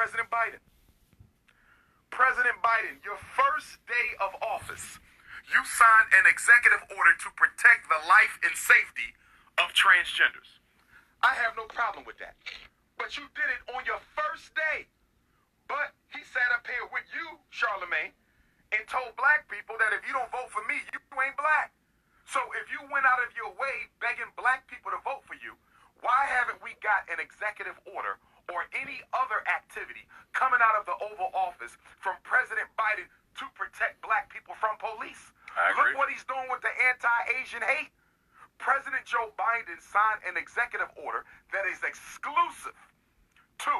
President Biden. President Biden, your first day of office, you signed an executive order to protect the life and safety of transgenders. I have no problem with that. But you did it on your first day. But he sat up here with you, Charlemagne, and told black people that if you don't vote for me, you ain't black. So if you went out of your way begging black people to vote for you, why haven't we got an executive order or any other activity coming out of the Oval Office from President Biden to protect black people from police. Look what he's doing with the anti-Asian hate. President Joe Biden signed an executive order that is exclusive to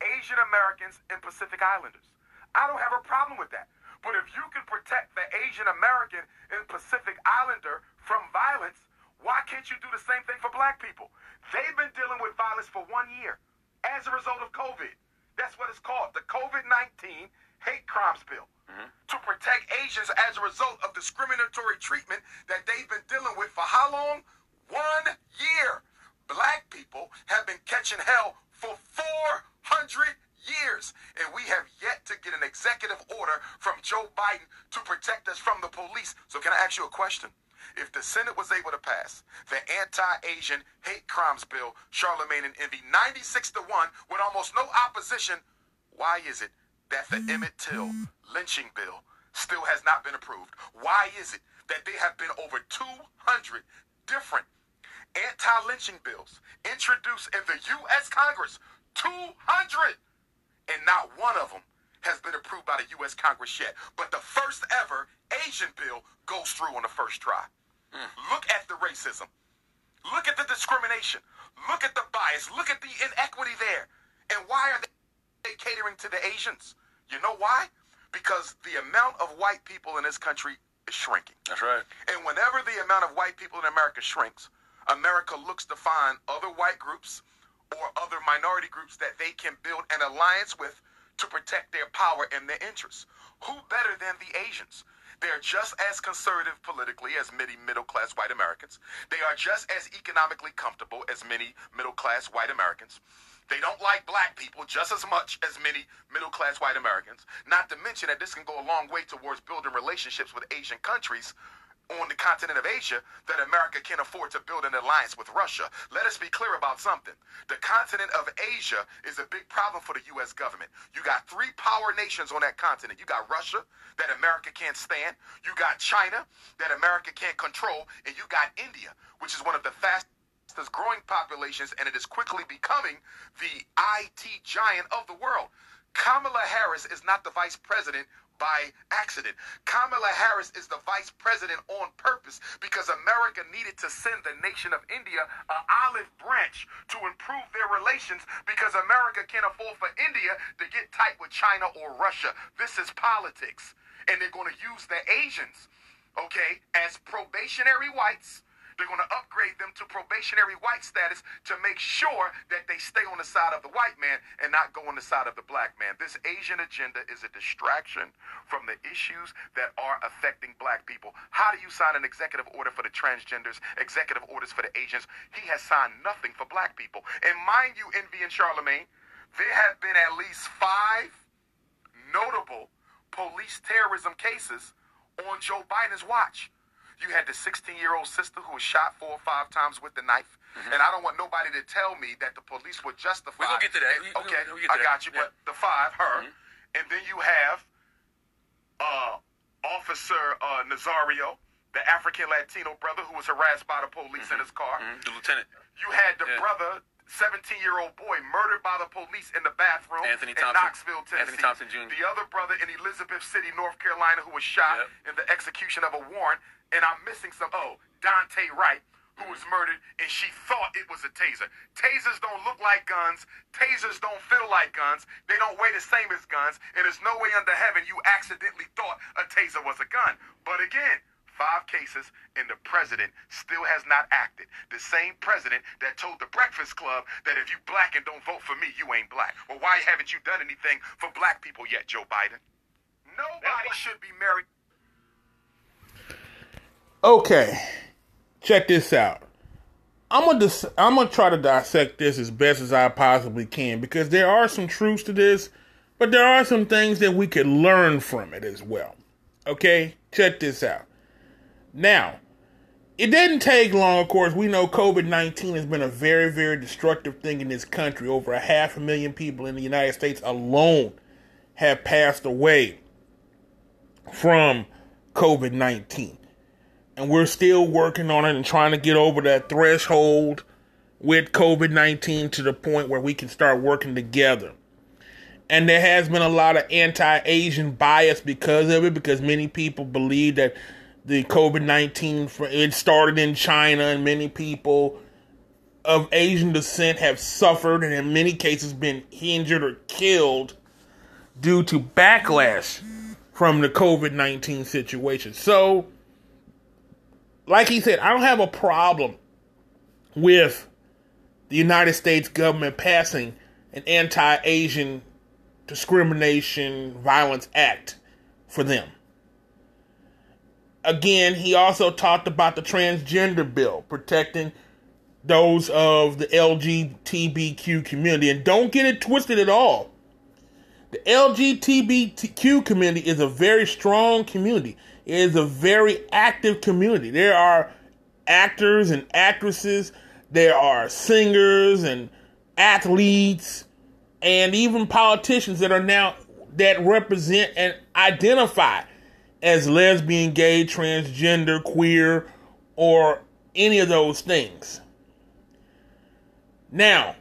Asian Americans and Pacific Islanders. I don't have a problem with that. But if you can protect the Asian American and Pacific Islander from violence, why can't you do the same thing for black people? They've been dealing with violence for one year as a result of COVID. That's what it's called, the COVID 19 hate crimes bill. Mm-hmm. To protect Asians as a result of discriminatory treatment that they've been dealing with for how long? One year. Black people have been catching hell for 400 years, and we have yet to get an executive order from Joe Biden to protect us from the police. So, can I ask you a question? If the Senate was able to pass the anti-Asian hate crimes bill, Charlemagne and Envy, 96 to 1, with almost no opposition, why is it that the mm-hmm. Emmett Till lynching bill still has not been approved? Why is it that there have been over 200 different anti-lynching bills introduced in the U.S. Congress? 200! And not one of them has been approved by the U.S. Congress yet. But the first ever Asian bill goes through on the first try. Mm. Look at the racism. Look at the discrimination. Look at the bias. Look at the inequity there. And why are they catering to the Asians? You know why? Because the amount of white people in this country is shrinking. That's right. And whenever the amount of white people in America shrinks, America looks to find other white groups or other minority groups that they can build an alliance with to protect their power and their interests. Who better than the Asians? They're just as conservative politically as many middle class white Americans. They are just as economically comfortable as many middle class white Americans. They don't like black people just as much as many middle class white Americans. Not to mention that this can go a long way towards building relationships with Asian countries on the continent of Asia that America can afford to build an alliance with Russia. Let us be clear about something. The continent of Asia is a big problem for the U.S. government. You got three power nations on that continent. You got Russia, that America can't stand. You got China, that America can't control. And you got India, which is one of the fastest growing populations, and it is quickly becoming the IT giant of the world. Kamala Harris is not the vice president by accident. Kamala Harris is the vice president on purpose because America needed to send the nation of India an olive branch to improve their relations because America can't afford for India to get tight with China or Russia. This is politics. And they're going to use the Asians, okay, as probationary whites they're going to upgrade them to probationary white status to make sure that they stay on the side of the white man and not go on the side of the black man. This Asian agenda is a distraction from the issues that are affecting black people. How do you sign an executive order for the transgenders, executive orders for the Asians? He has signed nothing for black people. And mind you, Envy and Charlemagne, there have been at least five notable police terrorism cases on Joe Biden's watch. You had the 16 year old sister who was shot four or five times with the knife. Mm-hmm. And I don't want nobody to tell me that the police were justified. We're going to get to that. Okay, we, we I got you. Yeah. But the five, her. Mm-hmm. And then you have uh, Officer uh, Nazario, the African Latino brother who was harassed by the police mm-hmm. in his car. Mm-hmm. The lieutenant. You had the yeah. brother 17 year old boy murdered by the police in the bathroom Anthony in Knoxville, Tennessee. Anthony Thompson Jr. The other brother in Elizabeth City, North Carolina, who was shot yep. in the execution of a warrant. And I'm missing some. Oh, Daunte Wright, who was murdered, and she thought it was a taser. Tasers don't look like guns. Tasers don't feel like guns. They don't weigh the same as guns. And there's no way under heaven you accidentally thought a taser was a gun. But again, five cases, and the president still has not acted. The same president that told the Breakfast Club that if you black and don't vote for me, you ain't black. Well, why haven't you done anything for black people yet, Joe Biden? Nobody should be married. Okay, check this out. I'm gonna dis- I'm gonna try to dissect this as best as I possibly can because there are some truths to this, But there are some things that we could learn from it as well. Okay? Check this out. Now, it didn't take long, of course. We know COVID 19 has been a very, very destructive thing in this country. Over a half a million people in the United States alone have passed away from COVID 19. And we're still working on it and trying to get over that threshold with COVID 19 to the point where we can start working together. And there has been a lot of anti Asian bias because of it, because many people believe that the COVID 19, it started in China, and many people of Asian descent have suffered and in many cases been injured or killed due to backlash from the COVID 19 situation. So, like he said, I don't have a problem with the United States government passing an anti Asian discrimination violence act for them. Again, he also talked about the transgender bill protecting those of the LGBTQ community. And don't get it twisted at all. The LGBTQ community is a very strong community. It is a very active community. There are actors and actresses, there are singers and athletes, and even politicians that are now that represent and identify as lesbian, gay, transgender, queer, or any of those things. Now,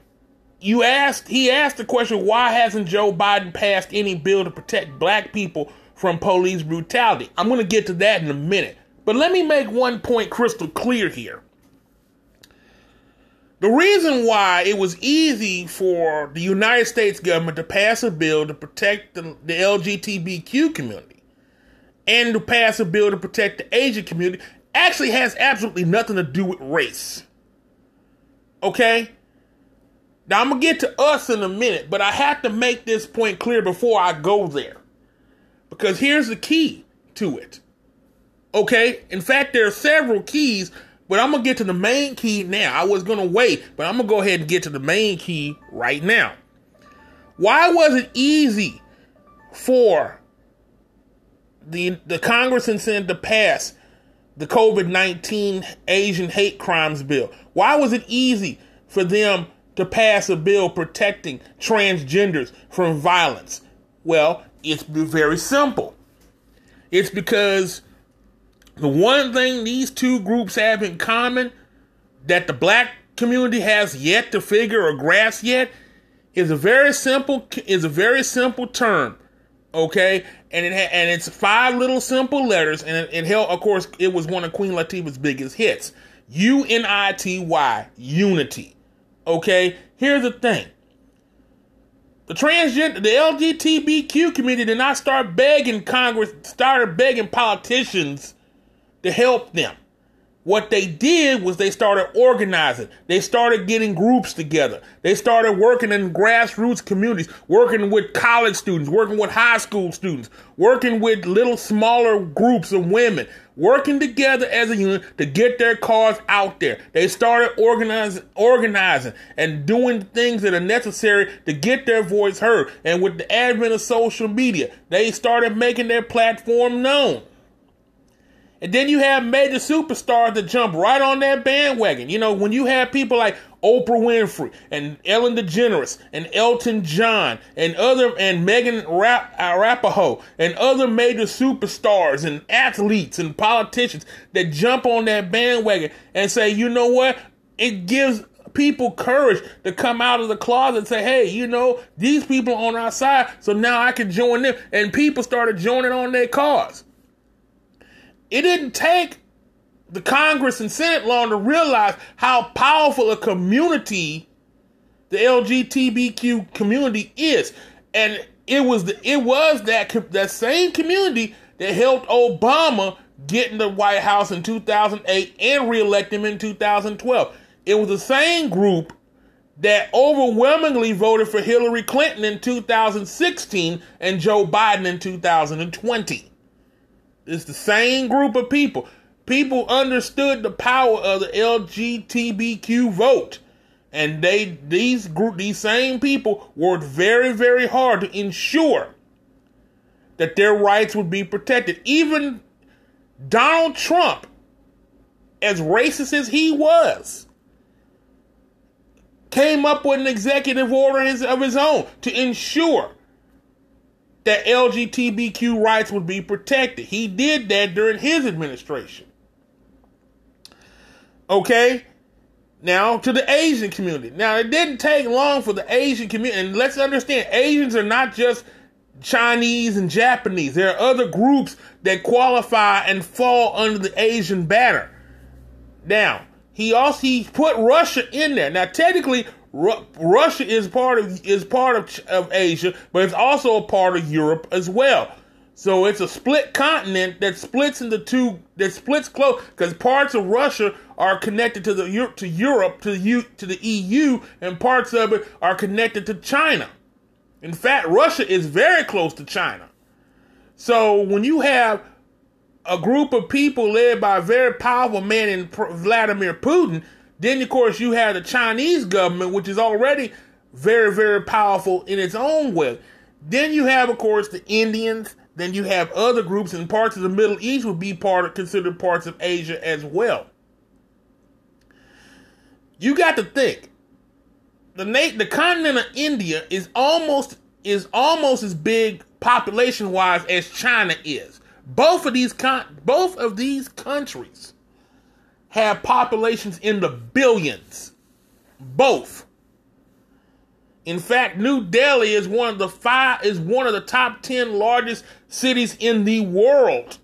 you asked he asked the question why hasn't Joe Biden passed any bill to protect black people from police brutality? I'm going to get to that in a minute. But let me make one point crystal clear here. The reason why it was easy for the United States government to pass a bill to protect the, the LGBTQ community and to pass a bill to protect the Asian community actually has absolutely nothing to do with race. Okay? Now I'm gonna get to us in a minute, but I have to make this point clear before I go there. Because here's the key to it. Okay? In fact, there are several keys but I'm gonna get to the main key now. I was gonna wait, but I'm gonna go ahead and get to the main key right now. Why was it easy for the the Congress and Senate to pass the COVID nineteen Asian hate crimes bill? Why was it easy for them to pass a bill protecting transgenders from violence? Well, it's very simple. It's because the one thing these two groups have in common that the black community has yet to figure or grasp yet is a very simple is a very simple term okay and it and it's five little simple letters and it, it held of course it was one of queen latifah's biggest hits u-n-i-t-y unity okay here's the thing the transgender the lgbtq community did not start begging congress started begging politicians to help them. What they did was they started organizing. They started getting groups together. They started working in grassroots communities, working with college students, working with high school students, working with little smaller groups of women, working together as a unit to get their cause out there. They started organizing, organizing and doing things that are necessary to get their voice heard. And with the advent of social media, they started making their platform known. And then you have major superstars that jump right on that bandwagon. You know, when you have people like Oprah Winfrey and Ellen DeGeneres and Elton John and other and Megan Rap, uh, Rapinoe and other major superstars and athletes and politicians that jump on that bandwagon and say, you know what? It gives people courage to come out of the closet and say, hey, you know, these people are on our side, so now I can join them. And people started joining on their cause. It didn't take the Congress and Senate long to realize how powerful a community the LGBTQ community is, and it was the, it was that that same community that helped Obama get in the White House in 2008 and reelect him in 2012. It was the same group that overwhelmingly voted for Hillary Clinton in 2016 and Joe Biden in 2020. It's the same group of people. People understood the power of the LGBTQ vote. And they these group these same people worked very, very hard to ensure that their rights would be protected. Even Donald Trump, as racist as he was, came up with an executive order of his own to ensure that LGBTQ rights would be protected. He did that during his administration. Okay? Now to the Asian community. Now it didn't take long for the Asian community, and let's understand Asians are not just Chinese and Japanese. There are other groups that qualify and fall under the Asian banner. Now, he also he put Russia in there. Now, technically, Ru- Russia is part of is part of, of Asia, but it's also a part of Europe as well. So it's a split continent that splits into two that splits close because parts of Russia are connected to the to Europe to the to the EU and parts of it are connected to China. In fact, Russia is very close to China. So when you have a group of people led by a very powerful man in Vladimir Putin, then of course you have the Chinese government, which is already very, very powerful in its own way. Then you have, of course, the Indians. Then you have other groups in parts of the Middle East would be part of considered parts of Asia as well. You got to think the na- the continent of India is almost is almost as big population wise as China is. Both of these con- both of these countries have populations in the billions. Both. In fact, New Delhi is one of the five is one of the top 10 largest cities in the world.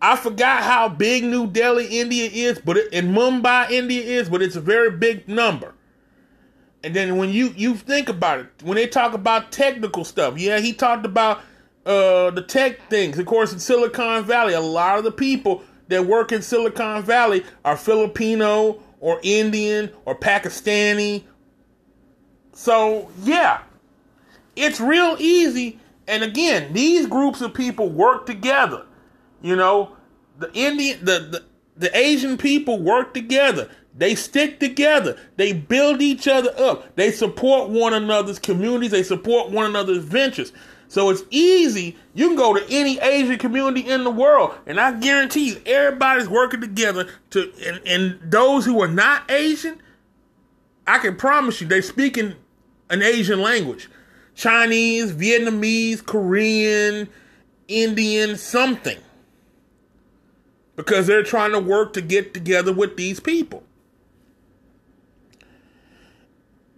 I forgot how big New Delhi, India is, but in Mumbai, India is, but it's a very big number. And then when you you think about it, when they talk about technical stuff, yeah, he talked about uh, the tech things. Of course, in Silicon Valley, a lot of the people that work in Silicon Valley are Filipino or Indian or Pakistani. So yeah, it's real easy. And again, these groups of people work together. You know, the Indian, the, the, the Asian people work together. They stick together. They build each other up. They support one another's communities. They support one another's ventures. So it's easy. You can go to any Asian community in the world, and I guarantee you, everybody's working together to. And, and those who are not Asian, I can promise you, they're speaking an Asian language: Chinese, Vietnamese, Korean, Indian, something because they're trying to work to get together with these people.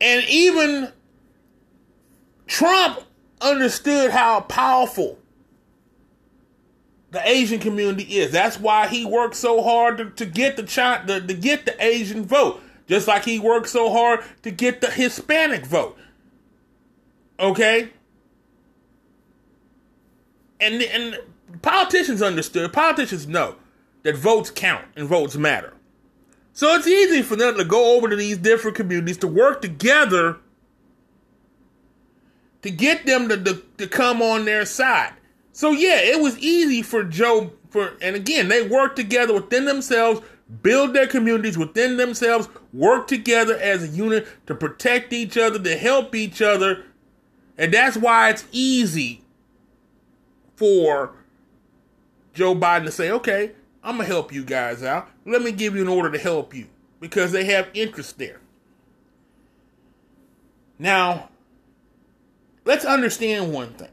And even Trump understood how powerful the Asian community is. That's why he worked so hard to, to get the China, to, to get the Asian vote, just like he worked so hard to get the Hispanic vote. Okay? And and politicians understood. Politicians know that votes count and votes matter. So it's easy for them to go over to these different communities to work together to get them to, to, to come on their side. So yeah, it was easy for Joe for and again, they work together within themselves, build their communities within themselves, work together as a unit to protect each other, to help each other. And that's why it's easy for Joe Biden to say, okay, I'm gonna help you guys out. Let me give you an order to help you because they have interest there. Now, let's understand one thing.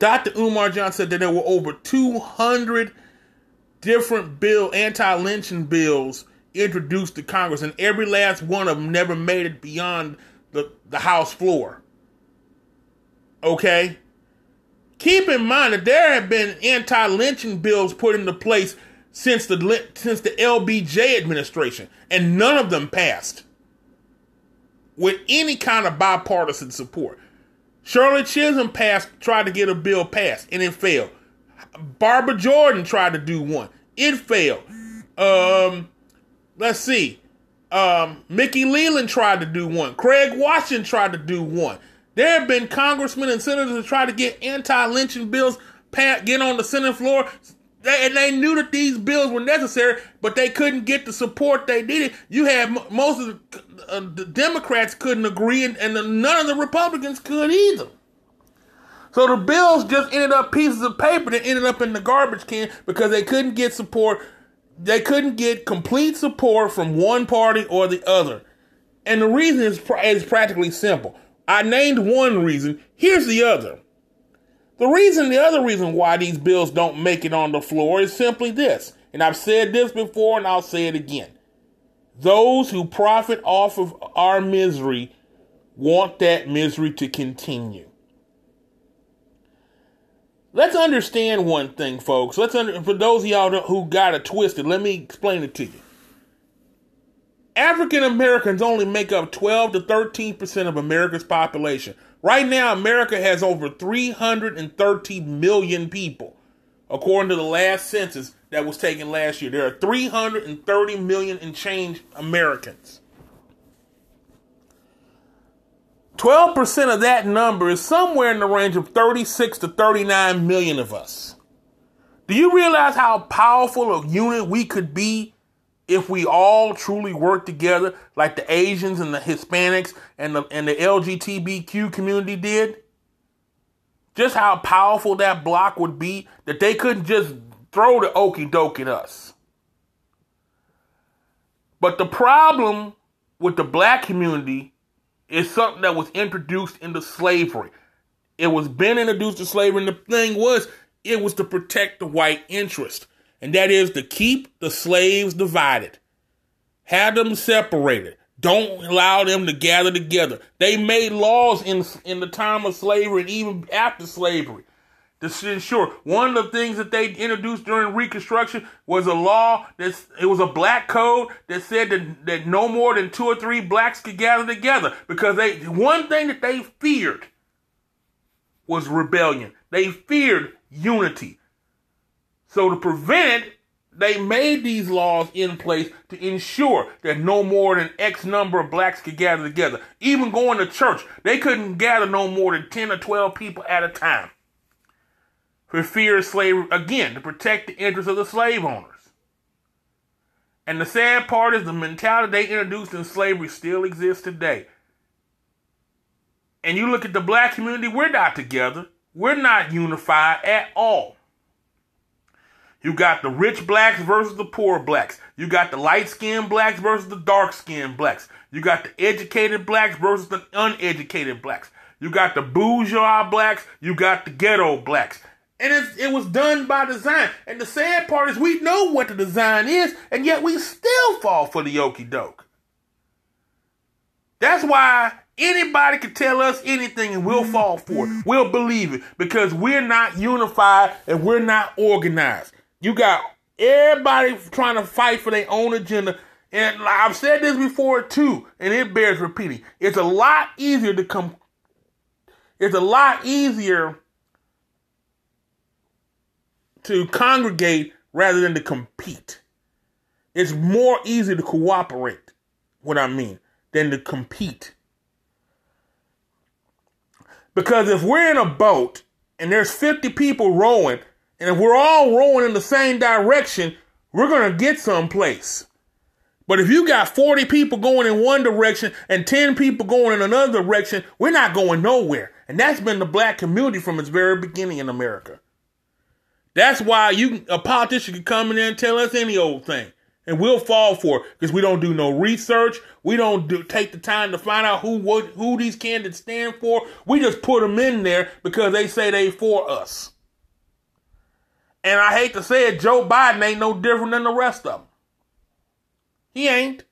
Dr. Umar Johnson said that there were over 200 different bill anti-lynching bills introduced to Congress, and every last one of them never made it beyond the, the House floor. Okay? Keep in mind that there have been anti-lynching bills put into place since the since the LBJ administration, and none of them passed with any kind of bipartisan support. Shirley Chisholm passed, tried to get a bill passed, and it failed. Barbara Jordan tried to do one, it failed. Um, let's see. Um, Mickey Leland tried to do one. Craig Washington tried to do one. There have been congressmen and senators who try to get anti-lynching bills passed, get on the Senate floor. They, and they knew that these bills were necessary, but they couldn't get the support they needed. You had most of the, uh, the Democrats couldn't agree, and, and none of the Republicans could either. So the bills just ended up pieces of paper that ended up in the garbage can because they couldn't get support. They couldn't get complete support from one party or the other. And the reason is, is practically simple. I named one reason. Here's the other. The reason, the other reason why these bills don't make it on the floor is simply this. And I've said this before and I'll say it again. Those who profit off of our misery want that misery to continue. Let's understand one thing, folks. Let's under, for those of y'all who got it twisted, let me explain it to you. African Americans only make up 12 to 13 percent of America's population. Right now, America has over 330 million people, according to the last census that was taken last year. There are 330 million and change Americans. 12% of that number is somewhere in the range of 36 to 39 million of us. Do you realize how powerful a unit we could be if we all truly work together like the Asians and the Hispanics and the, and the LGBTQ community did? Just how powerful that block would be that they couldn't just throw the okey doke at us. But the problem with the black community is something that was introduced into slavery. It was been introduced to slavery, and the thing was, it was to protect the white interest, and that is to keep the slaves divided, have them separated. Don't allow them to gather together. They made laws in in the time of slavery and even after slavery to ensure. One of the things that they introduced during Reconstruction was a law that it was a black code that said that, that no more than two or three blacks could gather together because they one thing that they feared was rebellion. They feared unity. So to prevent it, they made these laws in place to ensure that no more than X number of blacks could gather together. Even going to church, they couldn't gather no more than 10 or 12 people at a time for fear of slavery, again, to protect the interests of the slave owners. And the sad part is the mentality they introduced in slavery still exists today. And you look at the black community, we're not together. We're not unified at all. You got the rich blacks versus the poor blacks. You got the light skinned blacks versus the dark skinned blacks. You got the educated blacks versus the uneducated blacks. You got the bourgeois blacks. You got the ghetto blacks. And it was done by design. And the sad part is we know what the design is, and yet we still fall for the okie doke. That's why anybody can tell us anything and we'll fall for it. We'll believe it because we're not unified and we're not organized. You got everybody trying to fight for their own agenda. And I've said this before too, and it bears repeating. It's a lot easier to come. It's a lot easier to congregate rather than to compete. It's more easy to cooperate, what I mean, than to compete. Because if we're in a boat and there's 50 people rowing, and if we're all rowing in the same direction, we're going to get someplace. But if you got 40 people going in one direction and 10 people going in another direction, we're not going nowhere. And that's been the black community from its very beginning in America. That's why you a politician can come in there and tell us any old thing. And we'll fall for it because we don't do no research. We don't do, take the time to find out who what, who these candidates stand for. We just put them in there because they say they for us. And I hate to say it, Joe Biden ain't no different than the rest of them. He ain't.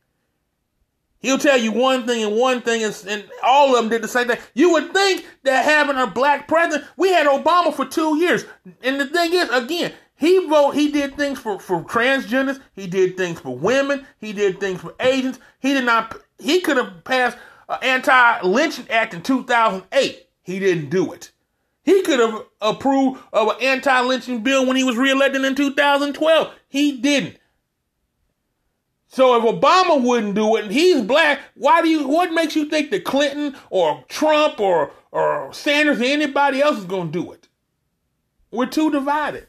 He'll tell you one thing and one thing, and, and, all of them did the same thing. You would think that having a black president, we had Obama for two years, and the thing is, again, he vote, he did things for for transgenders, he did things for women, he did things for Asians. He did not. He could have passed an anti-lynching act in 2008. He didn't do it. He could have approved of an anti-lynching bill when he was reelected in 2012. He didn't. So if Obama wouldn't do it and he's black, why do you what makes you think that Clinton or Trump or or Sanders or anybody else is gonna do it? We're too divided.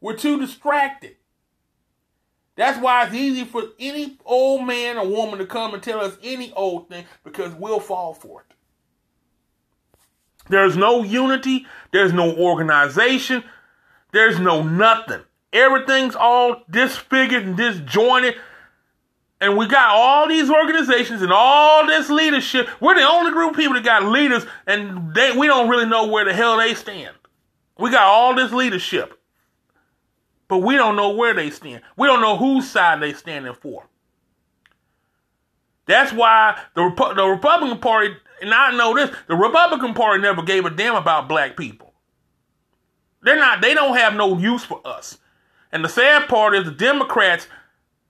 We're too distracted. That's why it's easy for any old man or woman to come and tell us any old thing because we'll fall for it. There's no unity, there's no organization, there's no nothing. Everything's all disfigured and disjointed. And we got all these organizations and all this leadership. We're the only group of people that got leaders, and they, we don't really know where the hell they stand. We got all this leadership, but we don't know where they stand. We don't know whose side they're standing for. That's why the the Republican Party, and I know this, the Republican Party never gave a damn about black people. They're not. They don't have no use for us. And the sad part is the Democrats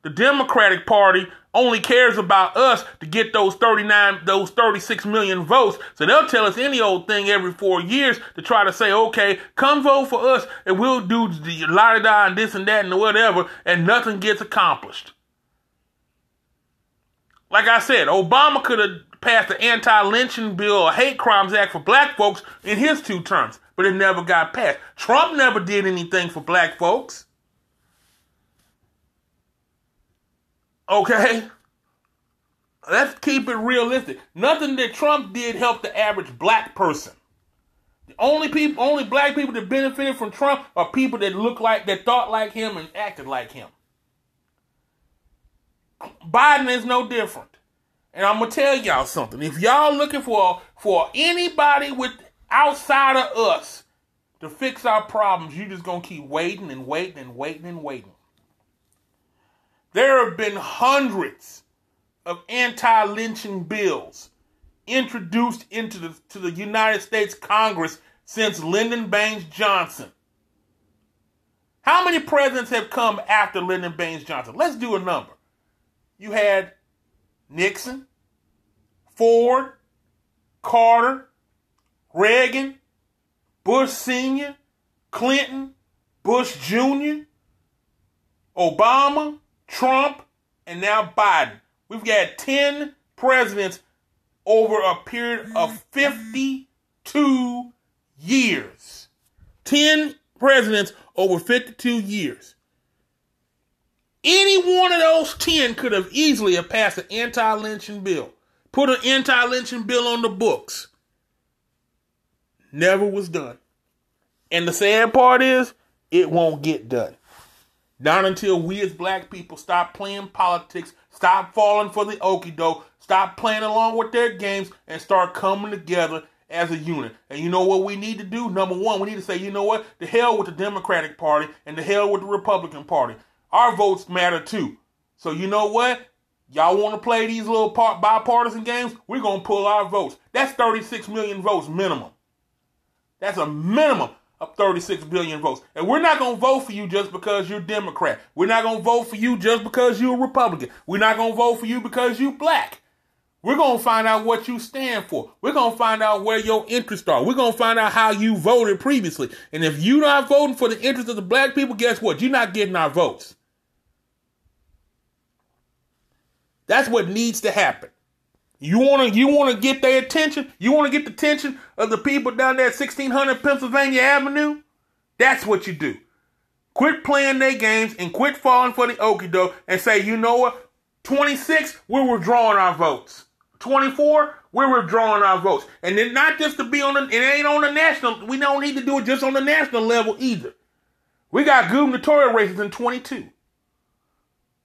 the Democratic Party only cares about us to get those 39, those 36 million votes. So they'll tell us any old thing every four years to try to say, okay, come vote for us and we'll do the la da and this and that and whatever, and nothing gets accomplished. Like I said, Obama could have passed the anti-lynching bill or hate crimes act for black folks in his two terms, but it never got passed. Trump never did anything for black folks. Okay? Let's keep it realistic. Nothing that Trump did helped the average black person. The only people, only black people that benefited from Trump are people that look like, that thought like him and acted like him. Biden is no different. And I'm gonna tell y'all something. If y'all looking for for anybody with outside of us to fix our problems, you're just gonna keep waiting and waiting and waiting and waiting. There have been hundreds of anti lynching bills introduced into the, to the United States Congress since Lyndon Baines Johnson. How many presidents have come after Lyndon Baines Johnson? Let's do a number. You had Nixon, Ford, Carter, Reagan, Bush Sr., Clinton, Bush Jr., Obama, Trump, and now Biden. We've got 10 presidents over a period of 52 years. 10 presidents over 52 years. Any one of those 10 could have easily have passed an anti-lynching bill. Put an anti-lynching bill on the books. Never was done. And the sad part is, it won't get done. Not until we as black people stop playing politics, stop falling for the okey doke, stop playing along with their games, and start coming together as a unit. And you know what we need to do? Number one, we need to say, you know what? The hell with the Democratic Party and the hell with the Republican Party. Our votes matter too. So you know what? Y'all want to play these little part bipartisan games? We're to pull our votes. That's 36 million votes minimum. That's a minimum of 36 billion votes. And we're not going to vote for you just because you're Democrat. We're not going to vote for you just because you're Republican. We're not going to vote for you because you're black. We're going to find out what you stand for. We're going to find out where your interests are. We're going to find out how you voted previously. And if you're not voting for the interests of the black people, guess what? You're not getting our votes. That's what needs to happen. You want to you want to get their attention? You want to get the attention of the people down there at 1600 Pennsylvania Avenue? That's what you do. Quit playing their games and quit falling for the okie doke and say, you know what? 26, we're withdrawing our votes. 24, we're withdrawing our votes. And then not just to be on the, it ain't on the national, we don't need to do it just on the national level either. We got gubernatorial races in 22.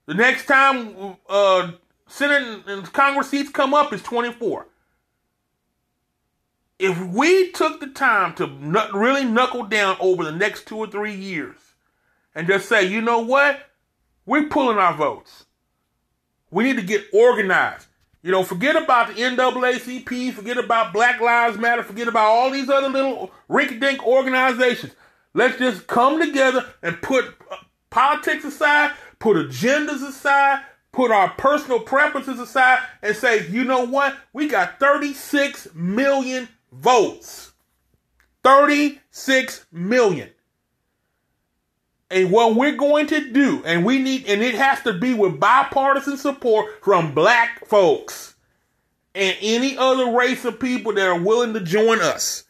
The next time uh, Senate and Congress seats come up is 24. If we took the time to really knuckle down over the next two or three years and just say, you know what? We're pulling our votes. We need to get organized. You know, forget about the NAACP, forget about Black Lives Matter, forget about all these other little rink-dink organizations. Let's just come together and put uh, politics aside, put agendas aside, put our personal preferences aside and say, you know what? We got 36 million votes. 36 million. And what we're going to do, and we need, and it has to be with bipartisan support from black folks and any other race of people that are willing to join us.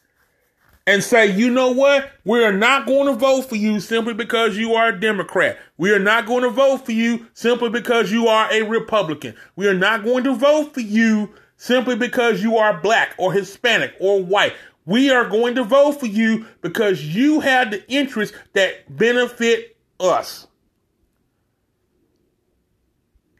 And say, you know what? We are not going to vote for you simply because you are a Democrat. We are not going to vote for you simply because you are a Republican. We are not going to vote for you simply because you are black or Hispanic or white. We are going to vote for you because you have the interests that benefit us.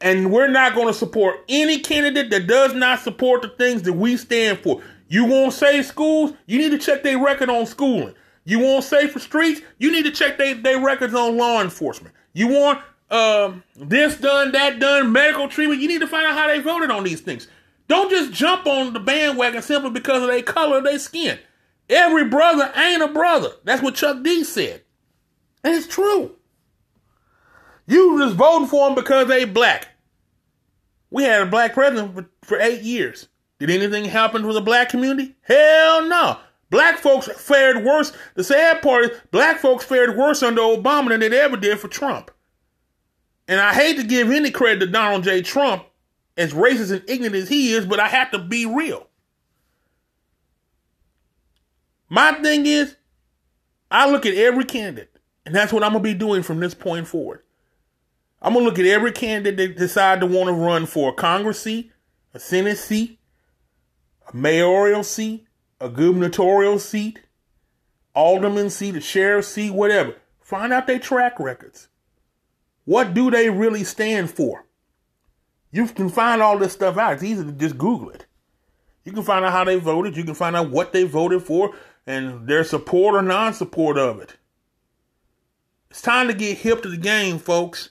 And we're not going to support any candidate that does not support the things that we stand for. You want safe schools? You need to check their record on schooling. You want safer streets? You need to check their, their records on law enforcement. You want um, this done, that done, medical treatment? You need to find out how they voted on these things. Don't just jump on the bandwagon simply because of their color, their skin. Every brother ain't a brother. That's what Chuck D said. And it's true. You just voting for them because they black. We had a black president for, for eight years. Did anything happen to the black community? Hell no. Black folks fared worse. The sad part is black folks fared worse under Obama than they ever did for Trump. And I hate to give any credit to Donald J. Trump, as racist and ignorant as he is, but I have to be real. My thing is, I look at every candidate, and that's what I'm gonna be doing from this point forward. I'm gonna look at every candidate that decide to want to run for a Congress seat, a Senate seat, mayoral seat, a gubernatorial seat, alderman seat, a sheriff seat, whatever. Find out their track records. What do they really stand for? You can find all this stuff out. It's easy to just Google it. You can find out how they voted. You can find out what they voted for and their support or non support of it. It's time to get hip to the game, folks.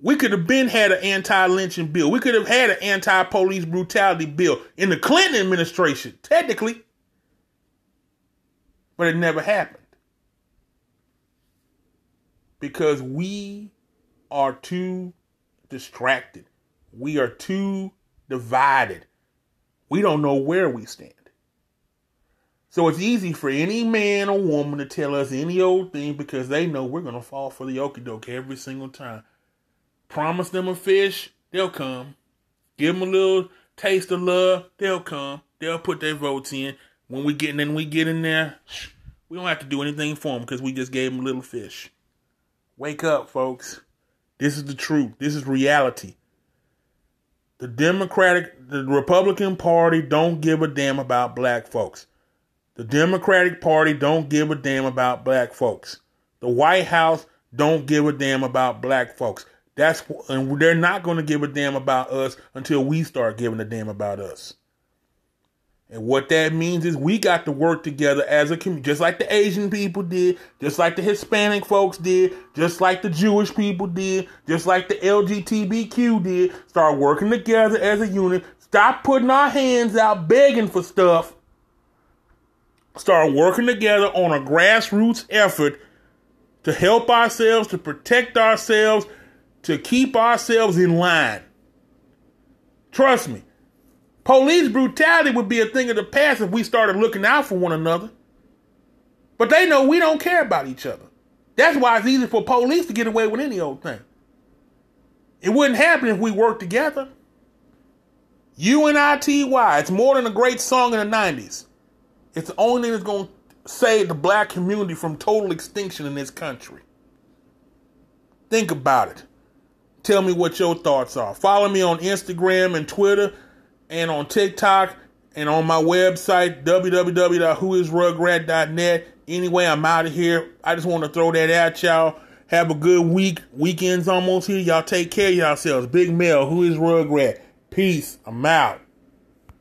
We could have been had an anti-lynching bill. We could have had an anti-police brutality bill in the Clinton administration, technically. But it never happened. Because we are too distracted. We are too divided. We don't know where we stand. So it's easy for any man or woman to tell us any old thing because they know we're going to fall for the okie doke every single time. Promise them a fish, they'll come. Give them a little taste of love, they'll come. They'll put their votes in. When we get in, and we get in there, we don't have to do anything for them because we just gave them a little fish. Wake up, folks. This is the truth. This is reality. The Democratic, the Republican Party don't give a damn about black folks. The Democratic Party don't give a damn about black folks. The White House don't give a damn about black folks. That's and they're not going to give a damn about us until we start giving a damn about us. And what that means is we got to work together as a community, just like the Asian people did, just like the Hispanic folks did, just like the Jewish people did, just like the LGBTQ did. Start working together as a unit. Stop putting our hands out begging for stuff start working together on a grassroots effort to help ourselves, to protect ourselves, to keep ourselves in line. Trust me, police brutality would be a thing of the past if we started looking out for one another. But they know we don't care about each other. That's why it's easy for police to get away with any old thing. It wouldn't happen if we worked together. UNITY, it's more than a great song in the 90s. It's the only thing that's going to save the black community from total extinction in this country. Think about it. Tell me what your thoughts are. Follow me on Instagram and Twitter and on TikTok and on my website, www.whoisrugrat.net. Anyway, I'm out of here. I just want to throw that at y'all. Have a good week. Weekend's almost here. Y'all take care of yourselves. Big Mel, who is Rugrat? Peace. I'm out.